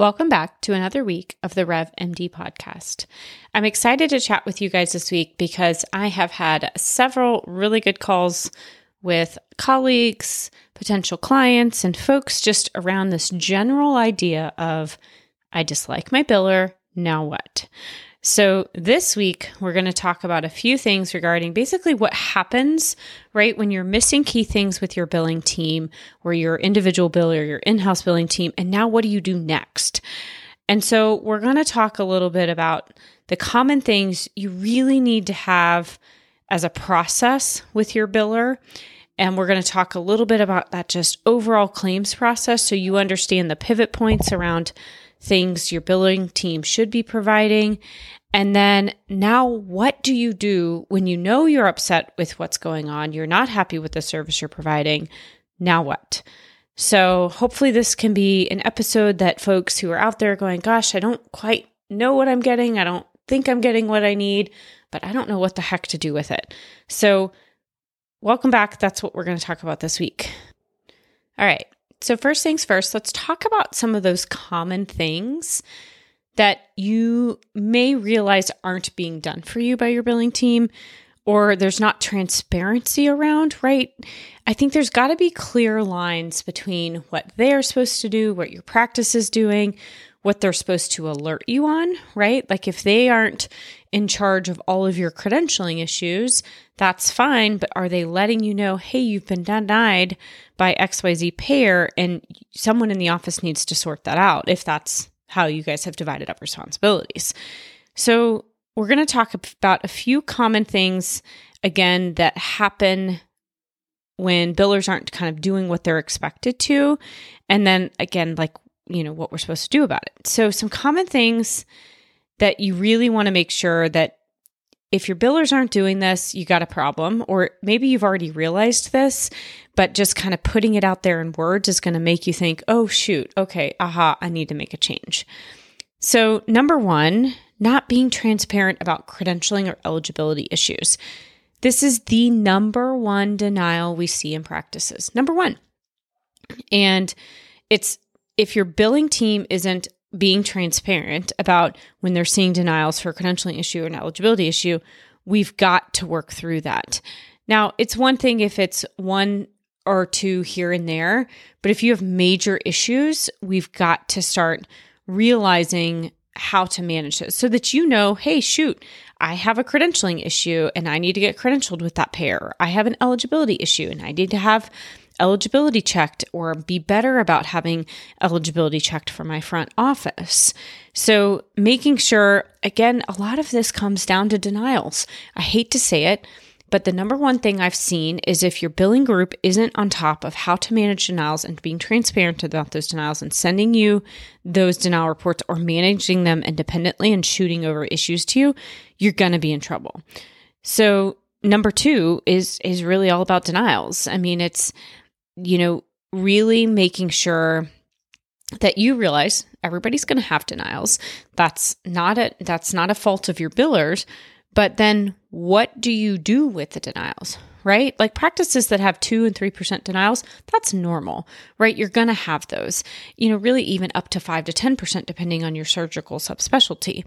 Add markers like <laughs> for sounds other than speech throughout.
Welcome back to another week of the Rev MD podcast. I'm excited to chat with you guys this week because I have had several really good calls with colleagues, potential clients, and folks just around this general idea of I dislike my biller, now what? So, this week, we're going to talk about a few things regarding basically what happens, right, when you're missing key things with your billing team or your individual biller, or your in house billing team. And now, what do you do next? And so, we're going to talk a little bit about the common things you really need to have as a process with your biller. And we're going to talk a little bit about that just overall claims process so you understand the pivot points around things your billing team should be providing. And then now, what do you do when you know you're upset with what's going on? You're not happy with the service you're providing. Now, what? So, hopefully, this can be an episode that folks who are out there going, Gosh, I don't quite know what I'm getting. I don't think I'm getting what I need, but I don't know what the heck to do with it. So, welcome back. That's what we're going to talk about this week. All right. So, first things first, let's talk about some of those common things that you may realize aren't being done for you by your billing team or there's not transparency around, right? I think there's got to be clear lines between what they're supposed to do, what your practice is doing, what they're supposed to alert you on, right? Like if they aren't in charge of all of your credentialing issues, that's fine. But are they letting you know, hey, you've been denied by XYZ payer and someone in the office needs to sort that out if that's how you guys have divided up responsibilities? So, we're going to talk about a few common things again that happen when billers aren't kind of doing what they're expected to. And then again, like, you know, what we're supposed to do about it. So, some common things that you really want to make sure that if your billers aren't doing this, you got a problem, or maybe you've already realized this, but just kind of putting it out there in words is going to make you think, oh, shoot, okay, aha, I need to make a change. So, number one, not being transparent about credentialing or eligibility issues. This is the number one denial we see in practices. Number one. And it's if your billing team isn't being transparent about when they're seeing denials for a credentialing issue or an eligibility issue, we've got to work through that. Now, it's one thing if it's one or two here and there, but if you have major issues, we've got to start realizing how to manage it so that you know, hey, shoot, I have a credentialing issue and I need to get credentialed with that payer. I have an eligibility issue and I need to have eligibility checked or be better about having eligibility checked for my front office. So, making sure, again, a lot of this comes down to denials. I hate to say it, but the number one thing I've seen is if your billing group isn't on top of how to manage denials and being transparent about those denials and sending you those denial reports or managing them independently and shooting over issues to you, you're going to be in trouble. So, number 2 is is really all about denials. I mean, it's you know, really making sure that you realize everybody's going to have denials. That's not a that's not a fault of your billers, but then what do you do with the denials? Right? Like practices that have 2 and 3% denials, that's normal, right? You're going to have those. You know, really even up to 5 to 10% depending on your surgical subspecialty.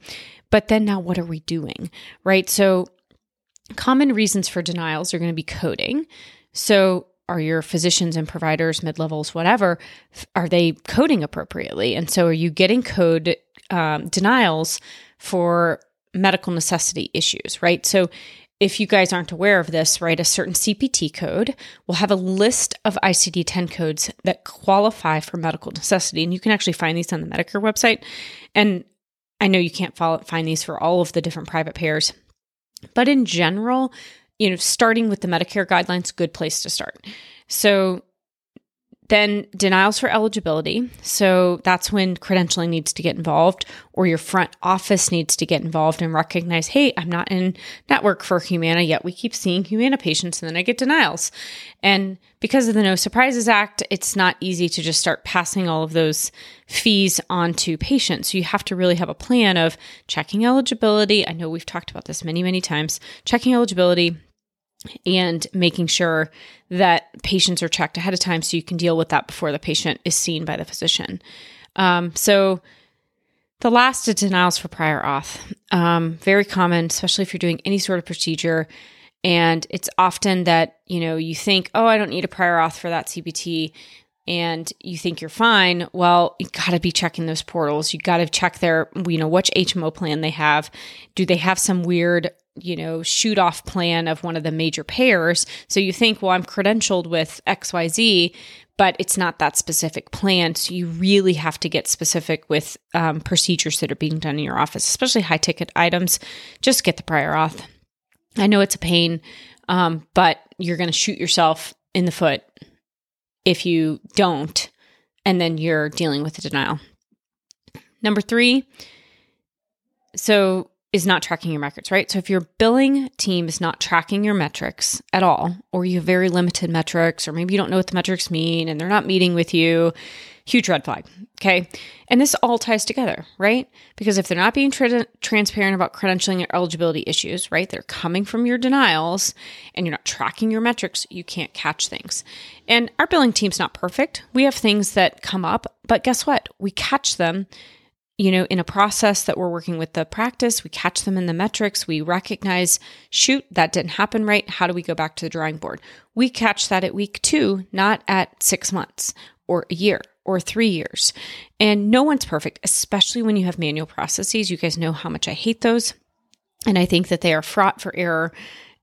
But then now what are we doing? Right? So common reasons for denials are going to be coding. So are your physicians and providers, mid levels, whatever, are they coding appropriately? And so are you getting code um, denials for medical necessity issues, right? So if you guys aren't aware of this, right, a certain CPT code will have a list of ICD 10 codes that qualify for medical necessity. And you can actually find these on the Medicare website. And I know you can't follow, find these for all of the different private payers, but in general, you know, starting with the Medicare guidelines, good place to start. So then denials for eligibility. So that's when credentialing needs to get involved or your front office needs to get involved and recognize, hey, I'm not in network for Humana yet. We keep seeing Humana patients and then I get denials. And because of the No Surprises Act, it's not easy to just start passing all of those fees on to patients. So you have to really have a plan of checking eligibility. I know we've talked about this many, many times, checking eligibility, and making sure that patients are checked ahead of time so you can deal with that before the patient is seen by the physician. Um, so, The last is denials for prior auth. Um, very common, especially if you're doing any sort of procedure. And it's often that, you know, you think, oh, I don't need a prior auth for that CPT. And you think you're fine. Well, you got to be checking those portals. You got to check their, you know, which HMO plan they have. Do they have some weird you know, shoot off plan of one of the major payers. So you think, well, I'm credentialed with XYZ, but it's not that specific plan. So you really have to get specific with um, procedures that are being done in your office, especially high ticket items. Just get the prior auth. I know it's a pain, um, but you're going to shoot yourself in the foot if you don't, and then you're dealing with a denial. Number three, so is not tracking your metrics, right? So if your billing team is not tracking your metrics at all, or you have very limited metrics, or maybe you don't know what the metrics mean and they're not meeting with you, huge red flag. Okay. And this all ties together, right? Because if they're not being tra- transparent about credentialing or eligibility issues, right? They're coming from your denials and you're not tracking your metrics, you can't catch things. And our billing team's not perfect. We have things that come up, but guess what? We catch them you know, in a process that we're working with the practice, we catch them in the metrics, we recognize, shoot, that didn't happen right. How do we go back to the drawing board? We catch that at week two, not at six months or a year or three years. And no one's perfect, especially when you have manual processes. You guys know how much I hate those. And I think that they are fraught for error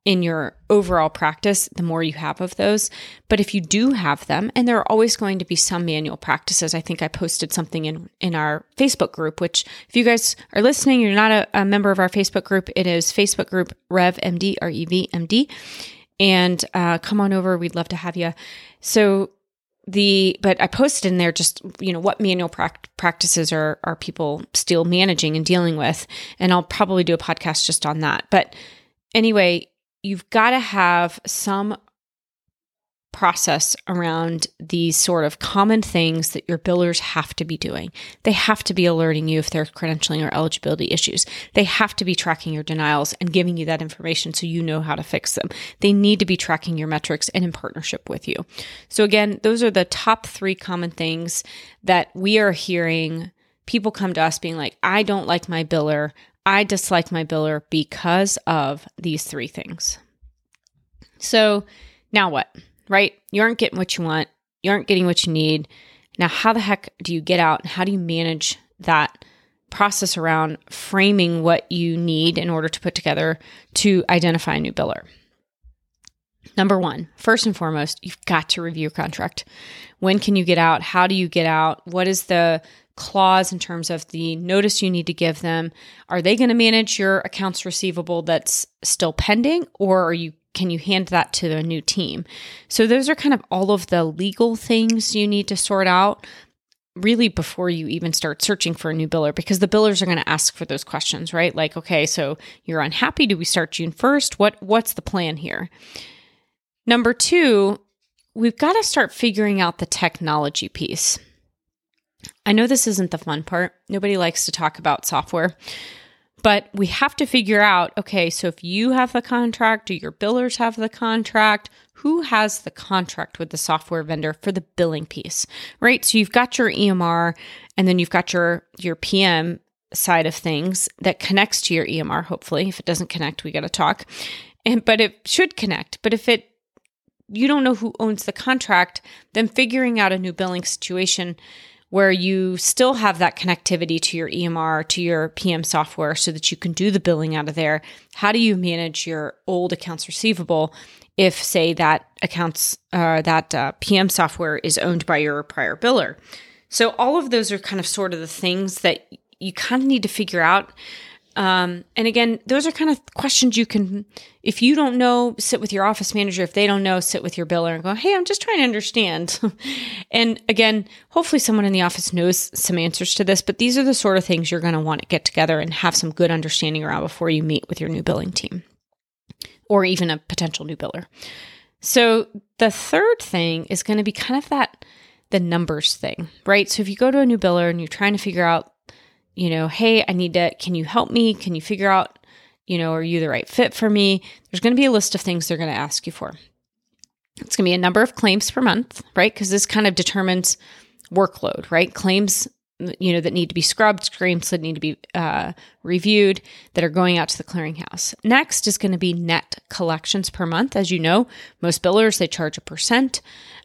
in your overall practice, the more you have of those. But if you do have them, and there are always going to be some manual practices, I think I posted something in, in our Facebook group, which if you guys are listening, you're not a, a member of our Facebook group, it is Facebook group RevMD, R-E-V-M-D. And uh, come on over. We'd love to have you. So the but I posted in there just you know what manual pra- practices are are people still managing and dealing with, and I'll probably do a podcast just on that. But anyway, you've got to have some process around these sort of common things that your billers have to be doing. They have to be alerting you if there are credentialing or eligibility issues. They have to be tracking your denials and giving you that information so you know how to fix them. They need to be tracking your metrics and in partnership with you. So again, those are the top 3 common things that we are hearing people come to us being like, I don't like my biller. I dislike my biller because of these three things. So now what? Right? You aren't getting what you want. You aren't getting what you need. Now, how the heck do you get out? And how do you manage that process around framing what you need in order to put together to identify a new biller? Number one, first and foremost, you've got to review your contract. When can you get out? How do you get out? What is the clause in terms of the notice you need to give them. Are they going to manage your accounts receivable that's still pending or are you can you hand that to the new team? So those are kind of all of the legal things you need to sort out really before you even start searching for a new biller because the billers are going to ask for those questions, right? Like, okay, so you're unhappy, do we start June 1st? What what's the plan here? Number 2, we've got to start figuring out the technology piece. I know this isn't the fun part. Nobody likes to talk about software, but we have to figure out okay, so if you have the contract, do your billers have the contract? Who has the contract with the software vendor for the billing piece, right? So you've got your EMR and then you've got your, your PM side of things that connects to your EMR, hopefully. If it doesn't connect, we got to talk. And, but it should connect. But if it, you don't know who owns the contract, then figuring out a new billing situation where you still have that connectivity to your EMR, to your PM software so that you can do the billing out of there. How do you manage your old accounts receivable if, say, that accounts, uh, that uh, PM software is owned by your prior biller? So, all of those are kind of sort of the things that you kind of need to figure out um, and again, those are kind of questions you can, if you don't know, sit with your office manager. If they don't know, sit with your biller and go, Hey, I'm just trying to understand. <laughs> and again, hopefully someone in the office knows some answers to this, but these are the sort of things you're going to want to get together and have some good understanding around before you meet with your new billing team or even a potential new biller. So the third thing is going to be kind of that, the numbers thing, right? So if you go to a new biller and you're trying to figure out you know, hey, I need to, can you help me? Can you figure out, you know, are you the right fit for me? There's going to be a list of things they're going to ask you for. It's going to be a number of claims per month, right? Because this kind of determines workload, right? Claims you know that need to be scrubbed claims that need to be uh, reviewed that are going out to the clearinghouse next is going to be net collections per month as you know most billers they charge a percent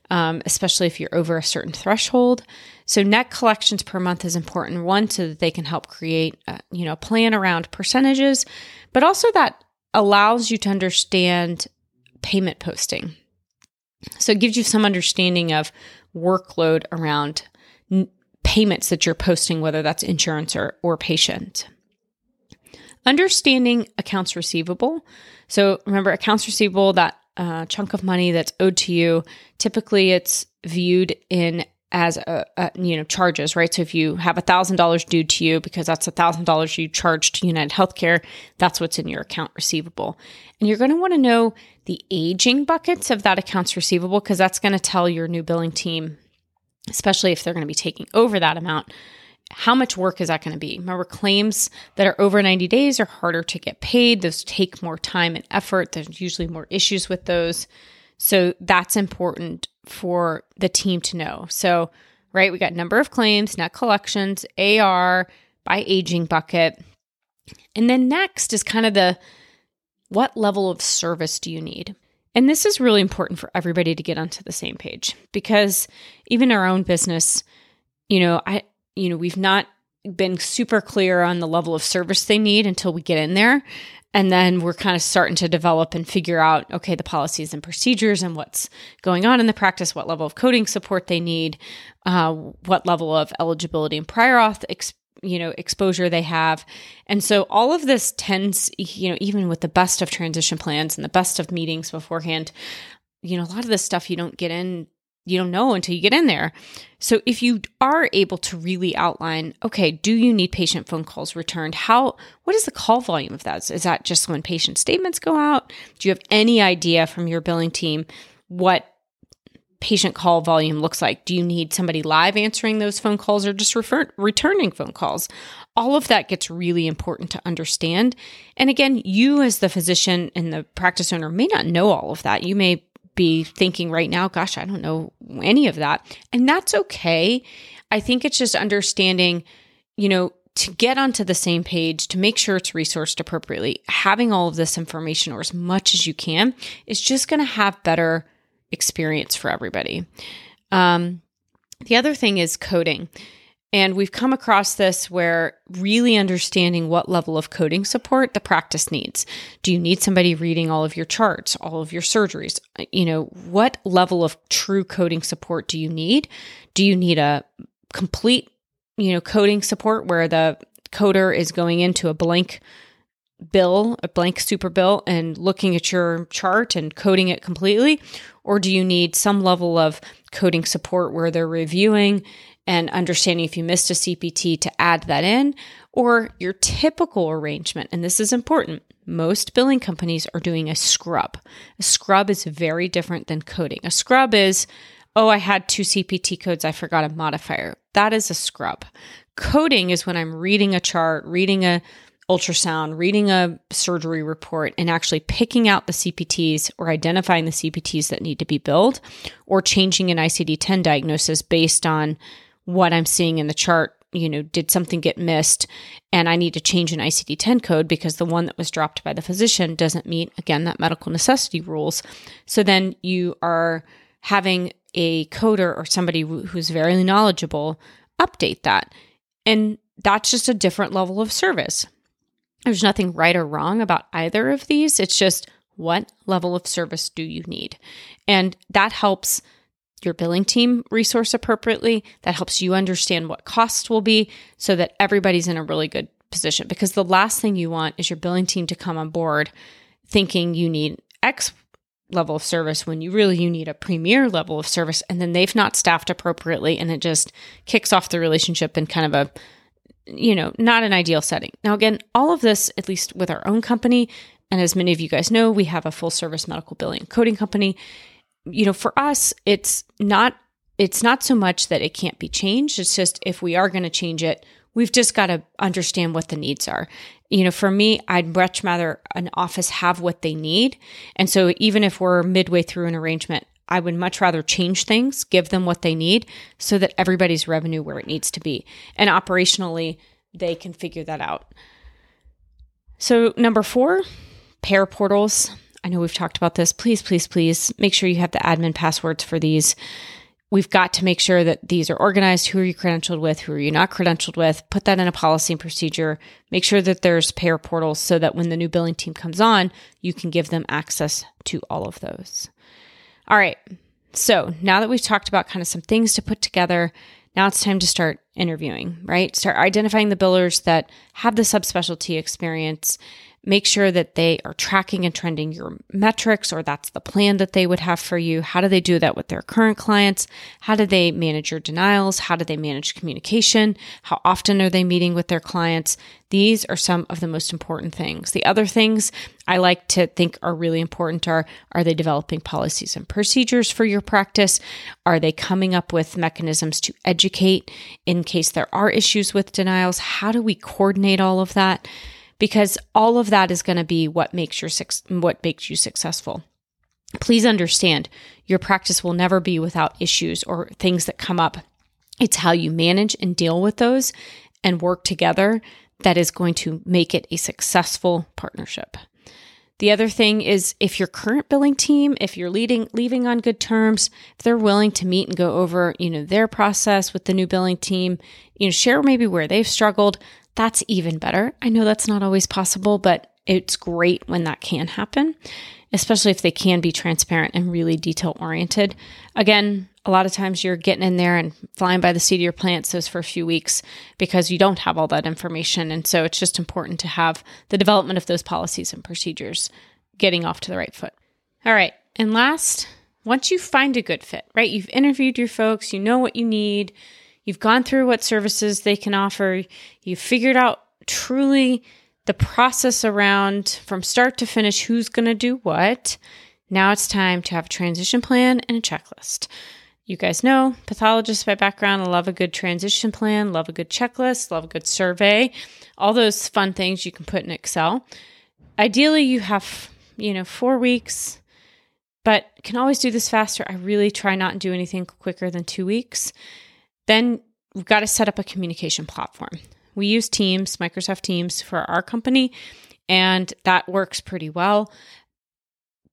um, especially if you're over a certain threshold so net collections per month is important one so that they can help create a, you know plan around percentages but also that allows you to understand payment posting so it gives you some understanding of workload around n- payments that you're posting, whether that's insurance or, or patient. Understanding accounts receivable. So remember, accounts receivable, that uh, chunk of money that's owed to you, typically it's viewed in as a, a, you know charges right so if you have a thousand dollars due to you because that's a thousand dollars you charge to united healthcare that's what's in your account receivable and you're going to want to know the aging buckets of that accounts receivable because that's going to tell your new billing team especially if they're going to be taking over that amount how much work is that going to be? Remember, claims that are over 90 days are harder to get paid. Those take more time and effort. There's usually more issues with those. So that's important for the team to know. So, right, we got number of claims, net collections, AR by aging bucket. And then next is kind of the what level of service do you need? And this is really important for everybody to get onto the same page because even our own business, you know, I you know, we've not been super clear on the level of service they need until we get in there. And then we're kind of starting to develop and figure out, okay, the policies and procedures and what's going on in the practice, what level of coding support they need, uh, what level of eligibility and prior auth ex- you know exposure they have. And so all of this tends you know even with the best of transition plans and the best of meetings beforehand you know a lot of this stuff you don't get in you don't know until you get in there. So if you are able to really outline, okay, do you need patient phone calls returned? How what is the call volume of that? Is that just when patient statements go out? Do you have any idea from your billing team what patient call volume looks like? Do you need somebody live answering those phone calls or just refer- returning phone calls? All of that gets really important to understand. And again, you as the physician and the practice owner may not know all of that. You may be thinking right now, gosh, I don't know any of that. And that's okay. I think it's just understanding, you know, to get onto the same page, to make sure it's resourced appropriately, having all of this information or as much as you can is just going to have better experience for everybody. Um, the other thing is coding. And we've come across this where really understanding what level of coding support the practice needs. Do you need somebody reading all of your charts, all of your surgeries? You know, what level of true coding support do you need? Do you need a complete, you know, coding support where the coder is going into a blank bill, a blank super bill, and looking at your chart and coding it completely? Or do you need some level of coding support where they're reviewing and understanding if you missed a CPT to add that in, or your typical arrangement. And this is important. Most billing companies are doing a scrub. A scrub is very different than coding. A scrub is, oh, I had two CPT codes, I forgot a modifier. That is a scrub. Coding is when I'm reading a chart, reading a ultrasound, reading a surgery report, and actually picking out the CPTs or identifying the CPTs that need to be billed, or changing an ICD 10 diagnosis based on what I'm seeing in the chart. You know, did something get missed and I need to change an ICD 10 code because the one that was dropped by the physician doesn't meet, again, that medical necessity rules. So then you are having a coder or somebody who's very knowledgeable update that. And that's just a different level of service. There's nothing right or wrong about either of these. It's just what level of service do you need? And that helps your billing team resource appropriately. That helps you understand what costs will be so that everybody's in a really good position. Because the last thing you want is your billing team to come on board thinking you need X level of service when you really you need a premier level of service and then they've not staffed appropriately and it just kicks off the relationship in kind of a you know not an ideal setting now again all of this at least with our own company and as many of you guys know we have a full service medical billing coding company you know, for us, it's not it's not so much that it can't be changed. It's just if we are going to change it, we've just got to understand what the needs are. You know, for me, I'd much rather an office have what they need. And so even if we're midway through an arrangement, I would much rather change things, give them what they need so that everybody's revenue where it needs to be. And operationally, they can figure that out. So, number four, payer portals. I know we've talked about this. Please, please, please make sure you have the admin passwords for these. We've got to make sure that these are organized. Who are you credentialed with? Who are you not credentialed with? Put that in a policy and procedure. Make sure that there's payer portals so that when the new billing team comes on, you can give them access to all of those. All right. So now that we've talked about kind of some things to put together, now it's time to start interviewing, right? Start identifying the billers that have the subspecialty experience make sure that they are tracking and trending your metrics or that's the plan that they would have for you. How do they do that with their current clients? How do they manage your denials? How do they manage communication? How often are they meeting with their clients? These are some of the most important things. The other things I like to think are really important are are they developing policies and procedures for your practice? Are they coming up with mechanisms to educate in case there are issues with denials? How do we coordinate all of that? Because all of that is going to be what makes your what makes you successful. Please understand, your practice will never be without issues or things that come up. It's how you manage and deal with those and work together that is going to make it a successful partnership. The other thing is if your current billing team, if you're leading leaving on good terms, if they're willing to meet and go over, you know, their process with the new billing team, you know, share maybe where they've struggled, that's even better. I know that's not always possible, but it's great when that can happen, especially if they can be transparent and really detail oriented. Again, a lot of times you're getting in there and flying by the seat of your pants those for a few weeks because you don't have all that information. And so it's just important to have the development of those policies and procedures getting off to the right foot. All right. And last, once you find a good fit, right? You've interviewed your folks, you know what you need, You've gone through what services they can offer. You've figured out truly the process around from start to finish who's going to do what. Now it's time to have a transition plan and a checklist. You guys know, pathologist by background, I love a good transition plan, love a good checklist, love a good survey, all those fun things you can put in Excel. Ideally, you have, you know, four weeks, but can always do this faster. I really try not to do anything quicker than two weeks. Then we've got to set up a communication platform. We use Teams, Microsoft Teams for our company, and that works pretty well.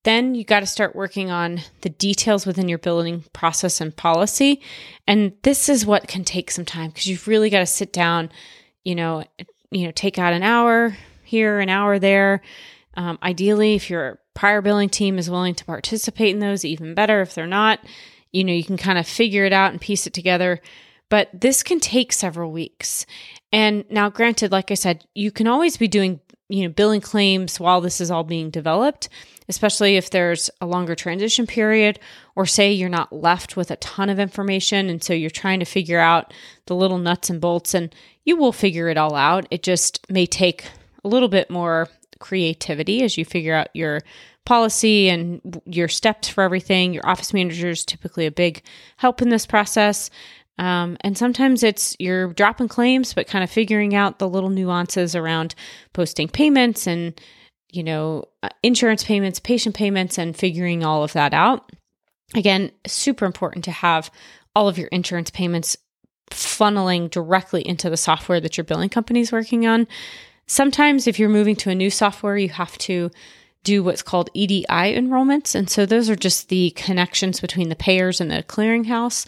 Then you got to start working on the details within your billing process and policy. And this is what can take some time because you've really got to sit down, you know, you know, take out an hour here, an hour there. Um, ideally, if your prior billing team is willing to participate in those, even better. If they're not, you know, you can kind of figure it out and piece it together. But this can take several weeks. And now, granted, like I said, you can always be doing, you know, billing claims while this is all being developed, especially if there's a longer transition period, or say you're not left with a ton of information. And so you're trying to figure out the little nuts and bolts, and you will figure it all out. It just may take a little bit more creativity as you figure out your policy and your steps for everything. Your office manager is typically a big help in this process. Um, and sometimes it's you're dropping claims, but kind of figuring out the little nuances around posting payments and, you know, uh, insurance payments, patient payments, and figuring all of that out. Again, super important to have all of your insurance payments funneling directly into the software that your billing company is working on. Sometimes, if you're moving to a new software, you have to do what's called EDI enrollments. And so those are just the connections between the payers and the clearinghouse.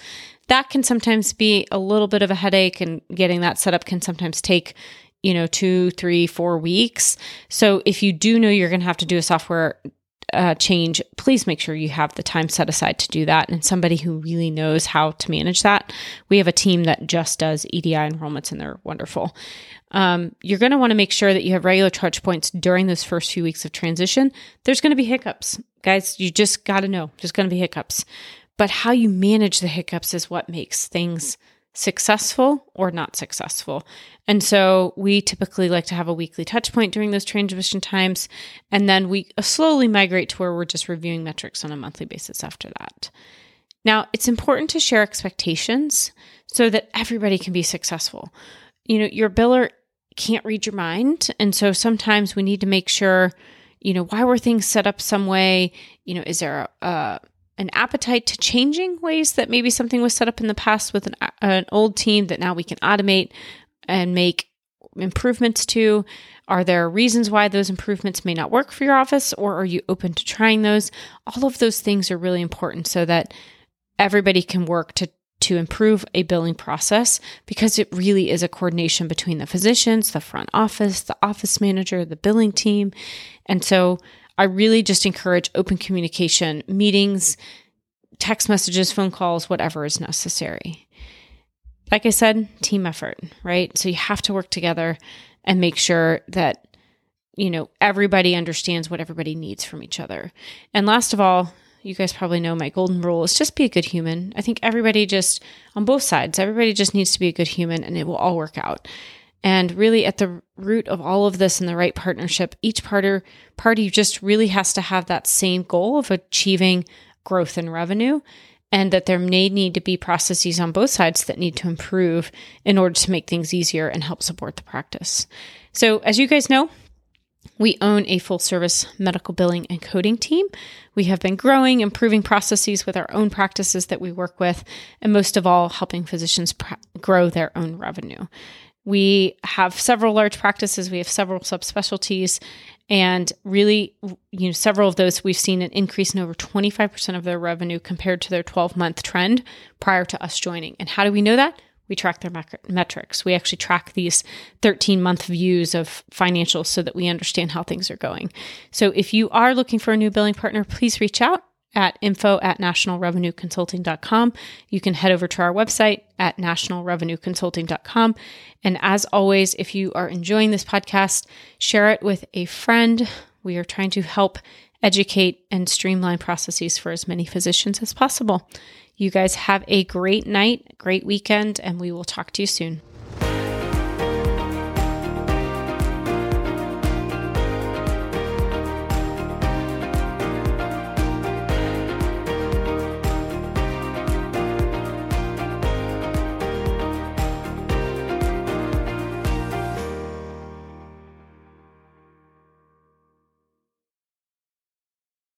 That can sometimes be a little bit of a headache, and getting that set up can sometimes take, you know, two, three, four weeks. So if you do know you're going to have to do a software uh, change, please make sure you have the time set aside to do that and somebody who really knows how to manage that. We have a team that just does EDI enrollments and they're wonderful. Um, you're going to want to make sure that you have regular touch points during those first few weeks of transition. There's going to be hiccups. Guys, you just got to know there's going to be hiccups. But how you manage the hiccups is what makes things successful or not successful. And so we typically like to have a weekly touch point during those transition times. And then we slowly migrate to where we're just reviewing metrics on a monthly basis after that. Now, it's important to share expectations so that everybody can be successful. You know, your biller can't read your mind. And so sometimes we need to make sure, you know, why were things set up some way? You know, is there a, a an appetite to changing ways that maybe something was set up in the past with an, an old team that now we can automate and make improvements to? Are there reasons why those improvements may not work for your office, or are you open to trying those? All of those things are really important so that everybody can work to to improve a billing process because it really is a coordination between the physicians, the front office, the office manager, the billing team. And so I really just encourage open communication, meetings, text messages, phone calls, whatever is necessary. Like I said, team effort, right? So you have to work together and make sure that you know everybody understands what everybody needs from each other. And last of all, you guys probably know my golden rule is just be a good human. I think everybody just on both sides, everybody just needs to be a good human and it will all work out. And really, at the root of all of this in the right partnership, each parter, party just really has to have that same goal of achieving growth and revenue, and that there may need to be processes on both sides that need to improve in order to make things easier and help support the practice. So, as you guys know, we own a full service medical billing and coding team. We have been growing, improving processes with our own practices that we work with, and most of all, helping physicians pr- grow their own revenue. We have several large practices, we have several subspecialties, and really, you know, several of those we've seen an increase in over 25% of their revenue compared to their 12 month trend prior to us joining. And how do we know that? We track their metrics. We actually track these 13 month views of financials so that we understand how things are going. So if you are looking for a new billing partner, please reach out at info at nationalrevenueconsulting.com. You can head over to our website at nationalrevenueconsulting.com. And as always, if you are enjoying this podcast, share it with a friend. We are trying to help educate and streamline processes for as many physicians as possible. You guys have a great night, great weekend, and we will talk to you soon.